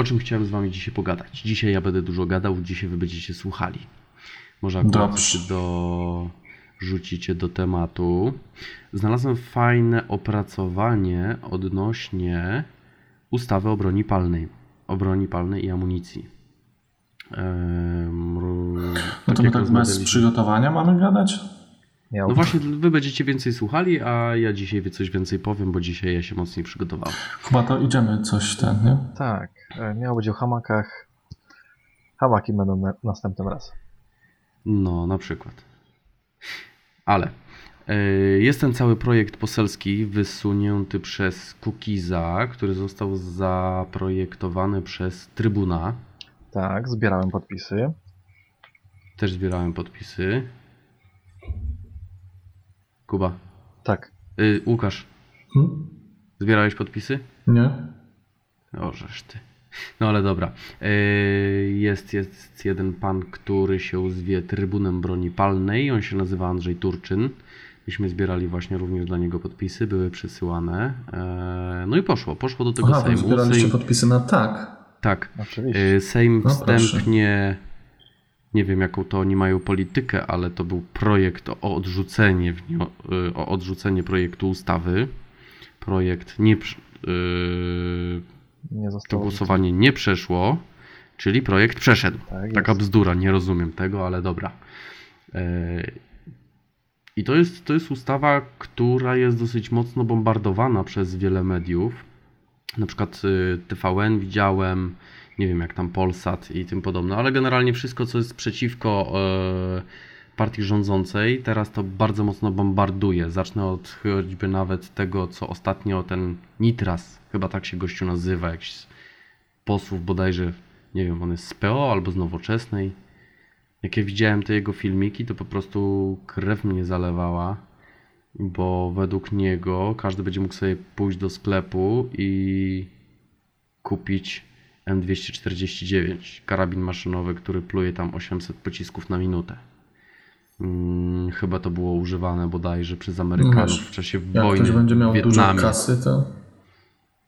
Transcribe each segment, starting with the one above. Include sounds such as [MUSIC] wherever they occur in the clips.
o czym chciałem z wami dzisiaj pogadać. Dzisiaj ja będę dużo gadał, dzisiaj wy będziecie słuchali. Może Dobrze. do rzucicie do tematu. Znalazłem fajne opracowanie odnośnie ustawy o broni palnej. O broni palnej i amunicji. Ehm, No to my tak bez przygotowania mamy gadać? Miał. No właśnie, wy będziecie więcej słuchali, a ja dzisiaj coś więcej powiem, bo dzisiaj ja się mocniej przygotowałem. Chyba to idziemy coś ten, nie? Tak, e, miało być o hamakach. Hamaki będą na, następnym razem. No, na przykład. Ale e, jest ten cały projekt poselski wysunięty przez Kukiza, który został zaprojektowany przez Trybuna. Tak, zbierałem podpisy. Też zbierałem podpisy. Kuba. Tak, Y, Łukasz, Hm? zbierałeś podpisy? Nie? O, żeż ty. No ale dobra. Yy, Jest, jest jeden pan, który się zwie Trybunem Broni Palnej. On się nazywa Andrzej Turczyn. Myśmy zbierali właśnie również dla niego podpisy, były przesyłane. Yy, No i poszło, poszło do tego Aha, Sejmu. zbieraliście Sejm, podpisy na tak. tak. oczywiście. Yy, Sejm No proszę. Nie wiem jaką to oni mają politykę, ale to był projekt o odrzucenie, yy, o odrzucenie projektu ustawy. Projekt nie. yy, Nie to głosowanie nie przeszło, czyli projekt przeszedł. Tak Taka bzdura, nie rozumiem tego, ale dobra. E, I to jest, to jest ustawa, która jest dosyć mocno bombardowana przez wiele mediów. Na przykład y, TVN widziałem, nie wiem jak tam Polsat i tym podobne, ale generalnie wszystko, co jest przeciwko e, partii rządzącej, teraz to bardzo mocno bombarduje. Zacznę od choćby nawet tego, co ostatnio ten Nitras, chyba tak się gościu nazywa, jakiś z posłów bodajże, nie wiem, on jest z PO albo z Nowoczesnej. Jak ja widziałem te jego filmiki, to po prostu krew mnie zalewała, bo według niego każdy będzie mógł sobie pójść do sklepu i kupić M249, karabin maszynowy, który pluje tam 800 pocisków na minutę. Hmm, chyba to było używane bodajże przez Amerykanów wiesz, w czasie Jak wojny ktoś będzie miał w dużo kasy, to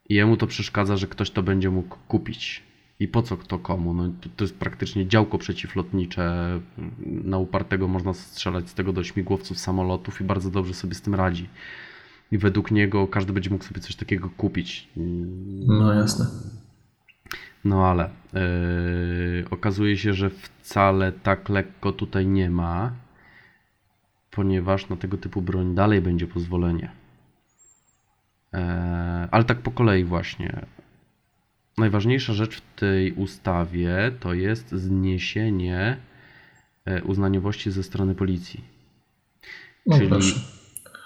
I jemu to przeszkadza, że ktoś to będzie mógł kupić. I po co kto komu? No, to, to jest praktycznie działko przeciwlotnicze. Na upartego można strzelać z tego do śmigłowców, samolotów i bardzo dobrze sobie z tym radzi. I według niego każdy będzie mógł sobie coś takiego kupić. no jasne. No ale yy, okazuje się, że wcale tak lekko tutaj nie ma, ponieważ na tego typu broń dalej będzie pozwolenie. Yy, ale tak po kolei właśnie. Najważniejsza rzecz w tej ustawie to jest zniesienie e, uznaniowości ze strony policji. No Czyli proszę.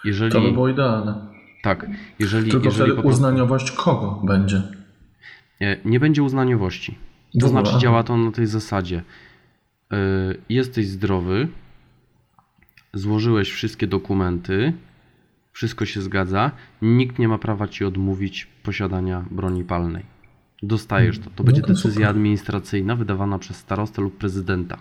Jeżeli To by było idealne. tak, jeżeli, Tylko jeżeli wtedy uznaniowość kogo będzie? nie, nie będzie uznaniowości. To Dobra, znaczy działa to na tej zasadzie. Yy, jesteś zdrowy, złożyłeś wszystkie dokumenty, wszystko się zgadza, nikt nie ma prawa ci odmówić posiadania broni palnej. Dostajesz to. To No będzie to decyzja super. administracyjna wydawana przez starostę lub prezydenta.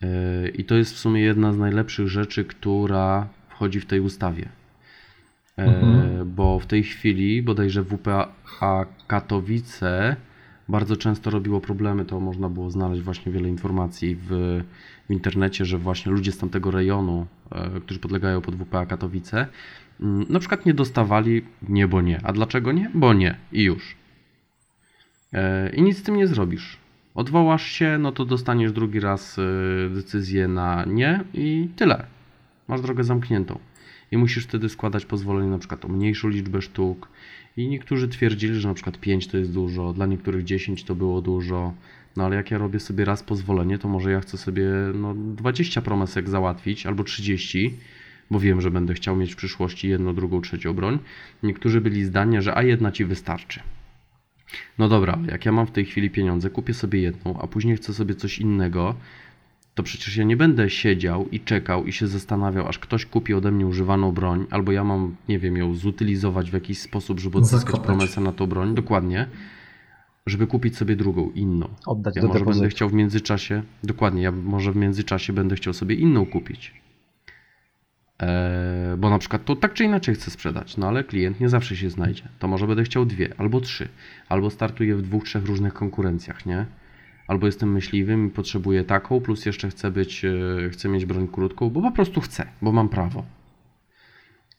Yy, I to jest w sumie jedna z najlepszych rzeczy, która wchodzi w tej ustawie. E, Mhm. Bo w tej chwili bodajże WPA Katowice bardzo często robiło problemy. To można było znaleźć właśnie wiele informacji w, w internecie, że właśnie ludzie z tamtego rejonu, e, którzy podlegają pod WPA Katowice, na przykład nie dostawali nie, bo nie. A dlaczego nie? Bo nie. I już. E, I nic z tym nie zrobisz. Odwołasz się, no to dostaniesz drugi raz e, decyzję na nie i tyle. Masz drogę zamkniętą. I musisz wtedy składać pozwolenie na przykład o mniejszą liczbę sztuk. I niektórzy twierdzili, że na przykład 5 to jest dużo, dla niektórych 10 to było dużo. No ale jak ja robię sobie raz pozwolenie, to może ja chcę sobie no, 20 promesek załatwić albo 30, bo wiem, że będę chciał mieć w przyszłości jedną, drugą, trzecią broń. Niektórzy byli zdania, że a jedna ci wystarczy. No dobra, jak ja mam w tej chwili pieniądze, kupię sobie jedną, a później chcę sobie coś innego, to przecież ja nie będę siedział i czekał i się zastanawiał, aż ktoś kupi ode mnie używaną broń, albo ja mam, nie wiem, ją zutylizować w jakiś sposób, żeby odzyskać Zakopać. promesę na tą broń, dokładnie, żeby kupić sobie drugą, inną. Oddać Ja do może depozytu. będę chciał w międzyczasie, dokładnie, ja może w międzyczasie będę chciał sobie inną kupić. Eee, bo na, przykład to tak czy inaczej chcę sprzedać, no ale klient nie zawsze się znajdzie. To może będę chciał dwie, albo trzy, albo startuję w dwóch, trzech różnych konkurencjach, nie? Albo jestem myśliwym i potrzebuję taką, plus jeszcze chcę być, e, chcę mieć broń krótką, bo po prostu chcę, bo mam prawo.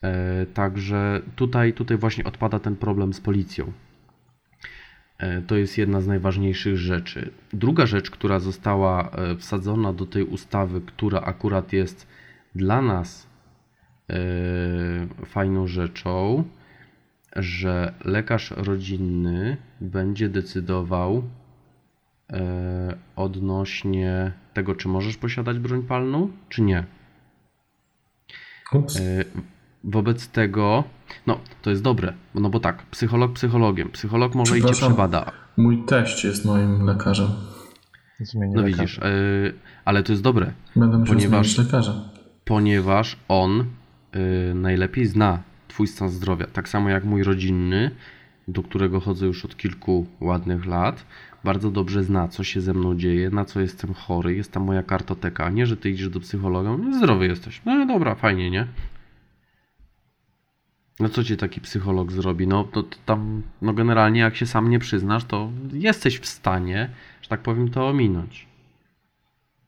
E, Także tutaj, tutaj właśnie odpada ten problem z policją. E, To jest jedna z najważniejszych rzeczy. Druga rzecz, która została e, wsadzona do tej ustawy, która akurat jest dla nas e, fajną rzeczą, że lekarz rodzinny będzie decydował e, odnośnie tego, czy możesz posiadać broń palną, czy nie. Ups. E, Wobec tego, no to jest dobre, no bo tak, psycholog psychologiem, psycholog może i cię przebada, Mój teść jest moim lekarzem. Zmieni no lekarza. widzisz, e, ale to jest dobre, Będę musiał Ponieważ- zmienić lekarza. ponieważ on najlepiej zna Twój stan zdrowia. Tak samo jak mój rodzinny, do którego chodzę już od kilku ładnych lat, bardzo dobrze zna, co się ze mną dzieje, na co jestem chory, jest tam moja kartoteka. Nie, że ty idziesz do psychologa, no zdrowy jesteś. No dobra, fajnie, nie? No co ci taki psycholog zrobi? No to, to tam, no generalnie jak się sam nie przyznasz, to jesteś w stanie, że tak powiem, to ominąć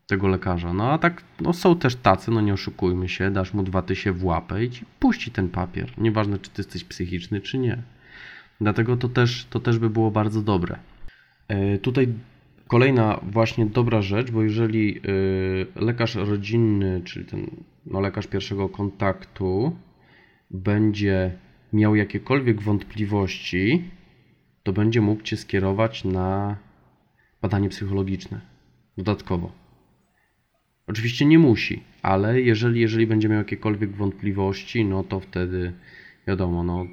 tego lekarza. No a tak, no są też tacy, no nie oszukujmy się, dasz mu dwa tysie w łapę i ci puści ten papier. Nieważne, czy ty jesteś psychiczny, czy nie. Dlatego to też, to też by było bardzo dobre. E, tutaj kolejna właśnie dobra rzecz, bo jeżeli e, lekarz rodzinny, czyli ten no, lekarz pierwszego kontaktu będzie miał jakiekolwiek wątpliwości, to będzie mógł cię skierować na badanie psychologiczne dodatkowo. Oczywiście nie musi, ale jeżeli, jeżeli będzie miał jakiekolwiek wątpliwości, no to wtedy wiadomo, no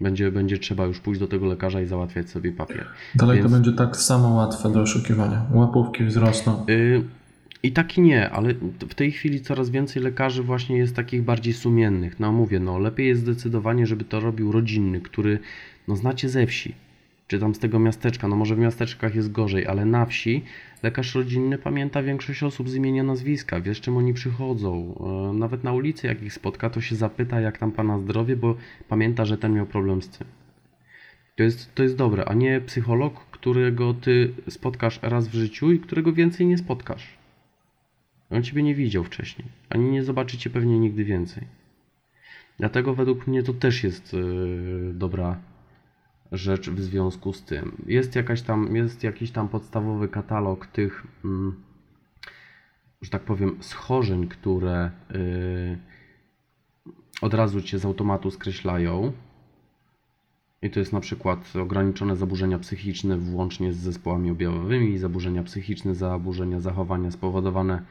będzie, będzie trzeba już pójść do tego lekarza i załatwiać sobie papier. Dalej Więc- to będzie tak samo łatwe do oszukiwania. Łapówki wzrosną. Y, I tak i nie, ale w tej chwili coraz więcej lekarzy właśnie jest takich bardziej sumiennych. No mówię, no lepiej jest zdecydowanie, żeby to robił rodzinny, który no znacie ze wsi, czy tam z tego miasteczka, no może w miasteczkach jest gorzej, ale na wsi lekarz rodzinny pamięta większość osób z imienia, nazwiska, wie z czym oni przychodzą. E, Nawet na ulicy jak ich spotka, to się zapyta jak tam pana zdrowie, bo pamięta, że ten miał problem z tym. To jest, to jest dobre, a nie psycholog, którego ty spotkasz raz w życiu i którego więcej nie spotkasz. On ciebie nie widział wcześniej, ani nie zobaczycie pewnie nigdy więcej. Dlatego według mnie to też jest yy, dobra rzecz w związku z tym. Jest jakaś tam, jest jakiś tam podstawowy katalog tych, mm, że tak powiem, schorzeń, które yy, od razu cię z automatu skreślają. I to jest na przykład ograniczone zaburzenia psychiczne włącznie z zespołami objawowymi, zaburzenia psychiczne, zaburzenia zachowania spowodowane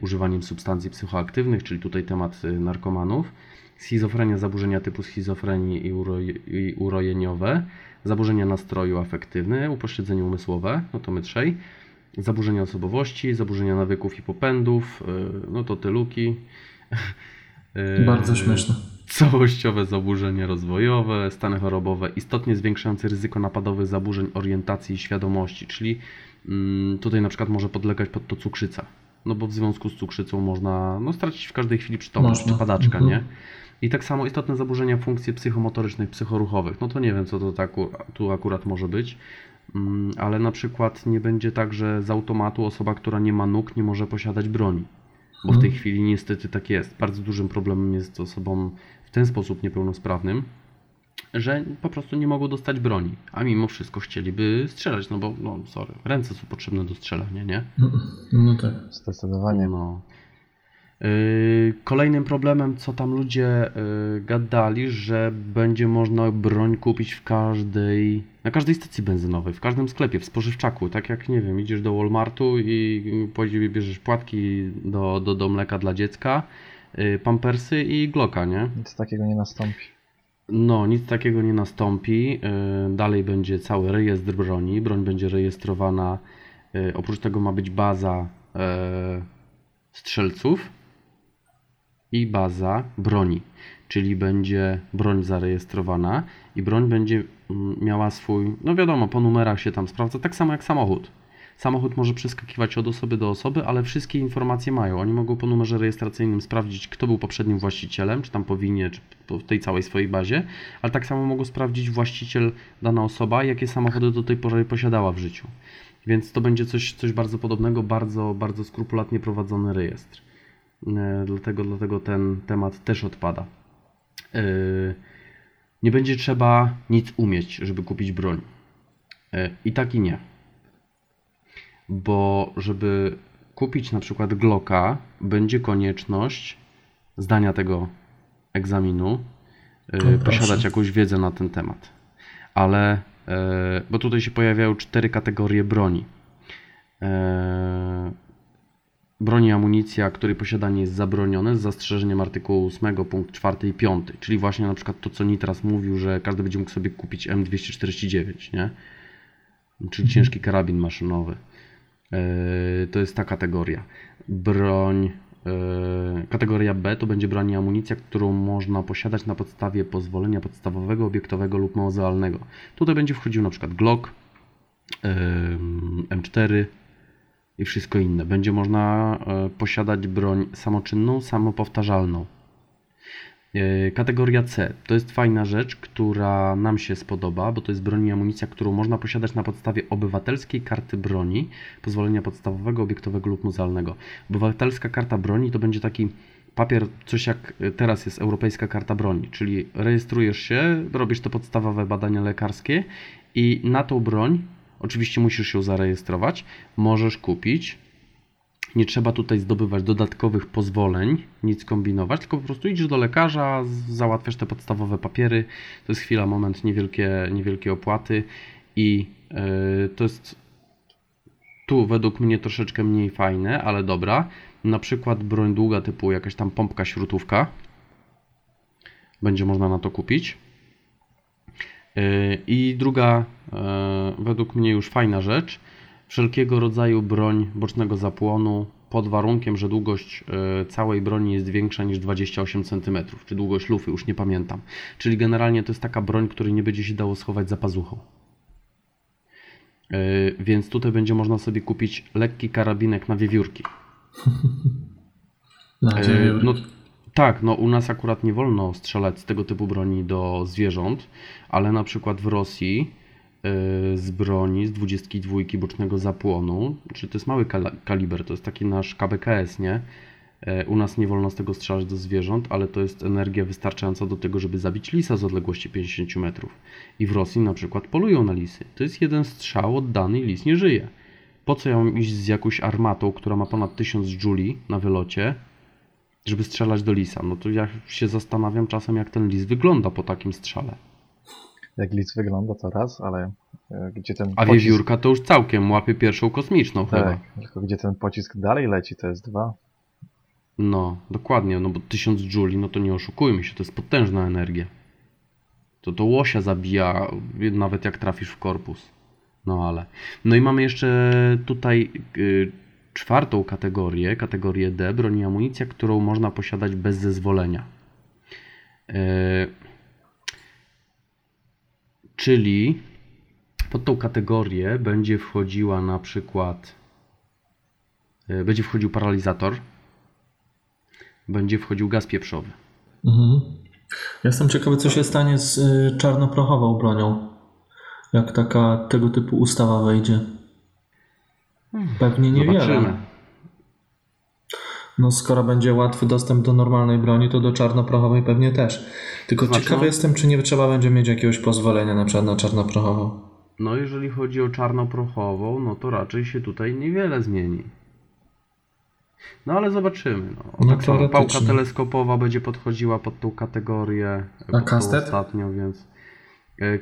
używaniem substancji psychoaktywnych, czyli tutaj temat e, narkomanów, schizofrenia, zaburzenia typu schizofrenii i, uro, i urojeniowe, zaburzenia nastroju afektywne, upośledzenie umysłowe, no to my trzej, zaburzenia osobowości, zaburzenia nawyków i popędów, e, no to te luki. E, Bardzo śmieszne. całościowe zaburzenia rozwojowe, stany chorobowe, istotnie zwiększające ryzyko napadowych zaburzeń orientacji i świadomości, czyli mm, tutaj na przykład może podlegać pod to cukrzyca. No bo w związku z cukrzycą można no, stracić w każdej chwili przytomność, czy padaczka, Mhm. nie? I tak samo istotne zaburzenia funkcji psychomotorycznych, psychoruchowych. No to nie wiem, co to tak, tu akurat może być, mm, ale na przykład nie będzie tak, że z automatu osoba, która nie ma nóg, nie może posiadać broni. Bo w tej chwili niestety tak jest. Bardzo dużym problemem jest osobom w ten sposób niepełnosprawnym, że po prostu nie mogą dostać broni, a mimo wszystko chcieliby strzelać, no bo, no sorry, ręce są potrzebne do strzelania, nie? No tak. Zdecydowanie. No. Yy, Kolejnym problemem, co tam ludzie yy, gadali, że będzie można broń kupić w każdej, na każdej stacji benzynowej, w każdym sklepie, w spożywczaku. Tak jak, nie wiem, idziesz do Walmartu i bierzesz płatki do, do, do mleka dla dziecka, yy, pampersy i Glocka, nie? Nic takiego nie nastąpi. No, nic takiego nie nastąpi. Yy, Dalej będzie cały rejestr broni. Broń będzie rejestrowana. Yy, Oprócz tego ma być baza yy, strzelców i baza broni. Czyli będzie broń zarejestrowana i broń będzie mm, miała swój, no wiadomo, po numerach się tam sprawdza, tak samo jak samochód. Samochód może przeskakiwać od osoby do osoby, ale wszystkie informacje mają. Oni mogą po numerze rejestracyjnym sprawdzić, kto był poprzednim właścicielem, czy tam powinie, czy w tej całej swojej bazie, ale tak samo mogą sprawdzić właściciel, dana osoba, jakie samochody do tej pory posiadała w życiu. Więc to będzie coś, coś bardzo podobnego, bardzo, bardzo skrupulatnie prowadzony rejestr. E, Dlatego, dlatego ten temat też odpada. E, Nie będzie trzeba nic umieć, żeby kupić broń. E, I tak i nie. Bo żeby kupić na przykład Glocka, będzie konieczność zdania tego egzaminu, proszę. posiadać jakąś wiedzę na ten temat. Ale, e, bo tutaj się pojawiają cztery kategorie broni. E, Broń i amunicja, której posiadanie jest zabronione z zastrzeżeniem artykułu 8 punkt 4 i 5, czyli właśnie na przykład to, co Nitras mówił, że każdy będzie mógł sobie kupić M249, nie? Czyli ciężki karabin maszynowy. Yy, To jest ta kategoria. Broń, yy, kategoria B to będzie broń i amunicja, którą można posiadać na podstawie pozwolenia podstawowego, obiektowego lub muzealnego. Tutaj będzie wchodził na przykład Glock, yy, M4, i wszystko inne. Będzie można e, posiadać broń samoczynną, samopowtarzalną. E, Kategoria C to jest fajna rzecz, która nam się spodoba, bo to jest broń i amunicja, którą można posiadać na podstawie obywatelskiej karty broni, pozwolenia podstawowego, obiektowego lub muzealnego. Obywatelska karta broni to będzie taki papier, coś jak teraz jest Europejska Karta Broni, czyli rejestrujesz się, robisz te podstawowe badania lekarskie i na tą broń Oczywiście musisz się zarejestrować, możesz kupić. Nie trzeba tutaj zdobywać dodatkowych pozwoleń, nic kombinować, tylko po prostu idziesz do lekarza, załatwiasz te podstawowe papiery. To jest chwila, moment, niewielkie, niewielkie opłaty i yy, to jest tu według mnie troszeczkę mniej fajne, ale dobra. Na przykład broń długa typu jakaś tam pompka śrutówka. Będzie można na to kupić. Yy, I druga, e, według mnie już fajna rzecz, wszelkiego rodzaju broń bocznego zapłonu pod warunkiem, że długość e, całej broni jest większa niż 28 cm, czy długość lufy, już nie pamiętam. Czyli generalnie to jest taka broń, której nie będzie się dało schować za pazuchą. E, Więc tutaj będzie można sobie kupić lekki karabinek na wiewiórki. [LAUGHS] Na E, dziewięć. No, tak, no u nas akurat nie wolno strzelać z tego typu broni do zwierząt, ale na przykład w Rosji z broni z 22 bocznego zapłonu, czy to jest mały kaliber, to jest taki nasz KBKS, nie? E, U nas nie wolno z tego strzelać do zwierząt, ale to jest energia wystarczająca do tego, żeby zabić lisa z odległości 50 metrów. I w Rosji na przykład polują na lisy. To jest jeden strzał oddany i lis nie żyje. Po co ja mam iść z jakąś armatą, która ma ponad 1000 jouli na wylocie, żeby strzelać do lisa? No to ja się zastanawiam czasem, jak ten lis wygląda po takim strzale. Jak lic wygląda to raz, ale e, gdzie ten A pocisk... wiewiórka to już całkiem łapie pierwszą kosmiczną chyba. Tak, tylko gdzie ten pocisk dalej leci, to jest dwa. No, dokładnie, no bo 1000 jouli, no to nie oszukujmy się, to jest potężna energia. To to łosia zabija, nawet jak trafisz w korpus. No ale. No i mamy jeszcze tutaj y, czwartą kategorię, kategorię D, broń i amunicja, którą można posiadać bez zezwolenia. Y, czyli pod tą kategorię będzie wchodziła na przykład y, będzie wchodził paralizator, będzie wchodził gaz pieprzowy. Mhm. Jestem ciekawy, co się stanie z y, czarnoprochową bronią. Jak taka tego typu ustawa wejdzie. Pewnie niewiele. Zobaczymy. No skoro będzie łatwy dostęp do normalnej broni, to do czarnoprochowej pewnie też. Tylko Znaczy, ciekawy no- jestem, czy nie trzeba będzie mieć jakiegoś pozwolenia na przykład na czarnoprochową. No jeżeli chodzi o czarnoprochową, no to raczej się tutaj niewiele zmieni. No ale zobaczymy. No. No, tak samo pałka teleskopowa będzie podchodziła pod tą kategorię. pod tą kastet? Ostatnią, więc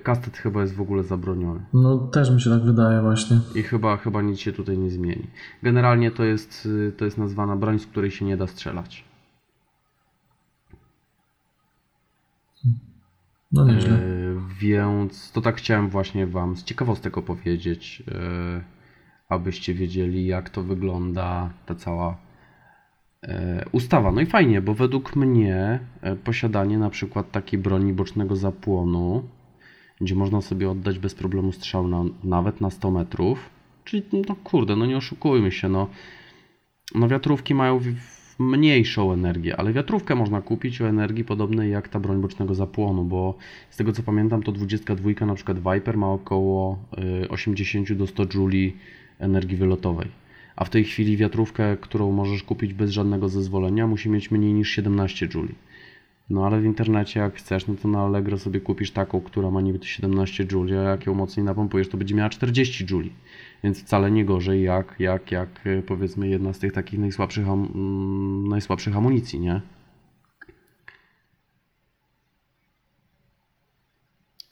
kastet chyba jest w ogóle zabroniony. No też mi się tak wydaje właśnie. I chyba, chyba nic się tutaj nie zmieni. Generalnie to jest, y, to jest nazwana broń, z której się nie da strzelać. No nieźle. E, Więc to tak chciałem właśnie Wam z ciekawostek opowiedzieć, e, abyście wiedzieli, jak to wygląda ta cała e, ustawa. No i fajnie, bo według mnie e, posiadanie na przykład takiej broni bocznego zapłonu, gdzie można sobie oddać bez problemu strzał na, nawet na 100 metrów, czyli no kurde, no nie oszukujmy się, no. No wiatrówki mają mniejszą energię, ale wiatrówkę można kupić o energii podobnej jak ta broń bocznego zapłonu, bo z tego co pamiętam to 22 na przykład Viper ma około y, 80 do 100 Jouli energii wylotowej. A w tej chwili wiatrówkę, którą możesz kupić bez żadnego zezwolenia, musi mieć mniej niż 17 Jouli. No ale w internecie jak chcesz, no to na Allegro sobie kupisz taką, która ma niby 17 Jouli, a jak ją mocniej napompujesz, to będzie miała 40 Jouli. Więc wcale nie gorzej jak, jak, jak y, powiedzmy jedna z tych takich najsłabszych, mm, najsłabszych amunicji, nie?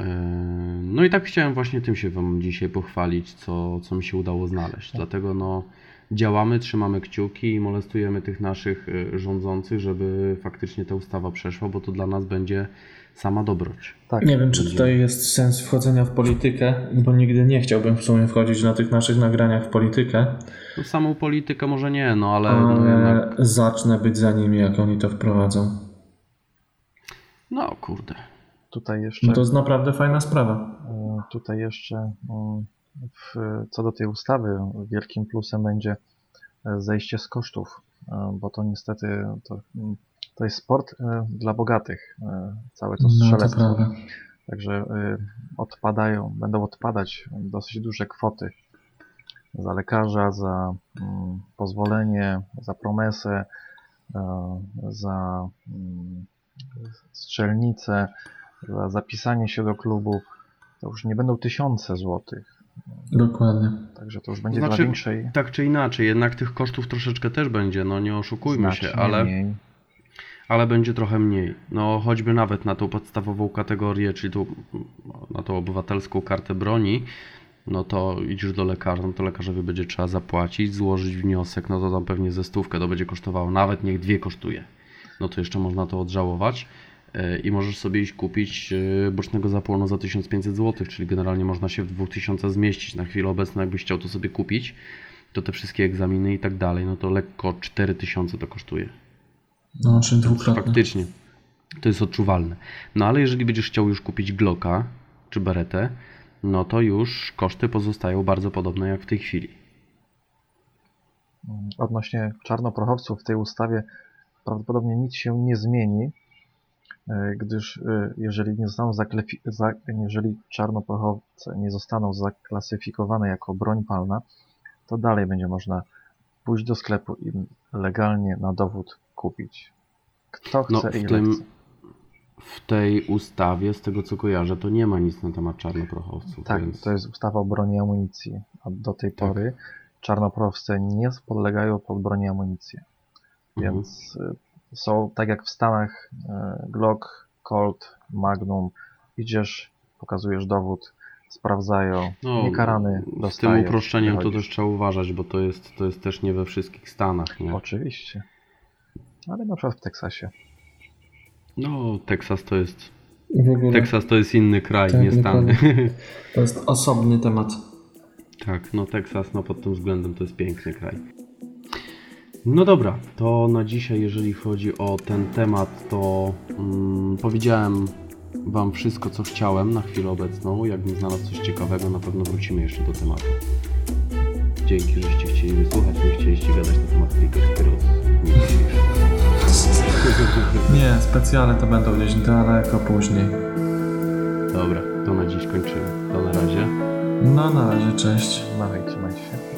Yy, No i tak chciałem właśnie tym się Wam dzisiaj pochwalić, co, co mi się udało znaleźć. Dlatego no działamy, trzymamy kciuki i molestujemy tych naszych y, rządzących, żeby faktycznie ta ustawa przeszła, bo to dla nas będzie sama dobroć. Tak, Nie wiem, czy tutaj jest sens wchodzenia w politykę, bo nigdy nie chciałbym w sumie wchodzić na tych naszych nagraniach w politykę, No, samą politykę może nie, no ale no, jednak, ale zacznę być za nimi, jak oni to wprowadzą. no kurde. tutaj jeszcze, No to jest naprawdę fajna sprawa. e, tutaj jeszcze mm, w, co do tej ustawy, wielkim plusem będzie e, zejście z kosztów, e, bo to niestety to, to jest sport e, dla bogatych, całe to No strzelectwo. prawda. Także odpadają, będą odpadać dosyć duże kwoty za lekarza, za mm, pozwolenie, za promesę, za mm, strzelnicę, za zapisanie się do klubu. To już nie będą tysiące złotych. Dokładnie. Także to już będzie Znaczy, dla większej. Tak czy inaczej, jednak tych kosztów troszeczkę też będzie, no nie oszukujmy się, znacznie ale, mniej. ale będzie trochę mniej. No choćby nawet na tą podstawową kategorię, czyli tą, na tą obywatelską kartę broni, no to idziesz do lekarza, no to lekarzowi będzie trzeba zapłacić, złożyć wniosek, no to tam pewnie ze stówkę to będzie kosztowało, nawet niech dwie kosztuje. No to jeszcze można to odżałować i możesz sobie iść kupić yy, bocznego zapłonu za 1500 zł, czyli generalnie można się w 2000 zmieścić. Na chwilę obecną jakbyś chciał to sobie kupić, to te wszystkie egzaminy i tak dalej, no to lekko 4000 to kosztuje. No, czyli dwukrotnie. Faktycznie. To jest odczuwalne. No ale jeżeli będziesz chciał już kupić Glocka czy Beretę, no to już koszty pozostają bardzo podobne jak w tej chwili. Mm, Odnośnie czarnoprochowców w tej ustawie prawdopodobnie nic się nie zmieni, e, gdyż e, jeżeli nie zostaną za, jeżeli czarnoprochowce nie zostaną zaklasyfikowane jako broń palna, to dalej będzie można pójść do sklepu i legalnie na dowód kupić. Kto chce No, i ile tym- chce. W tej ustawie, z tego co kojarzę, to nie ma nic na temat czarnoprochowców. Tak, więc... to jest ustawa o broni i amunicji, a do tej Tak. pory czarnoprochowcy nie podlegają pod broń i amunicję. Mhm. Więc y, są tak jak w Stanach y, Glock, Colt, Magnum, idziesz, pokazujesz dowód, sprawdzają, niekarany No, Z tym uproszczeniem to też trzeba uważać, bo to jest, to jest też nie we wszystkich stanach. Nie? Oczywiście. Ale na przykład w Teksasie. No, Teksas to jest. Teksas to jest inny kraj, Tak, nie Stany. [LAUGHS] to jest osobny temat. Tak, no Teksas no pod tym względem to jest piękny kraj. No dobra, to na dzisiaj, jeżeli chodzi o ten temat, to mm, powiedziałem Wam wszystko, co chciałem na chwilę obecną. Jak mi znalazł coś ciekawego, na pewno wrócimy jeszcze do tematu. Dzięki, żeście chcieli wysłuchać, nie chcieliście gadać na temat Flickr Spiros. [LAUGHS] Nie, specjalne to będą gdzieś daleko później. Dobra, to na dziś kończymy. To na razie. No na razie, cześć. No i trzymaj się.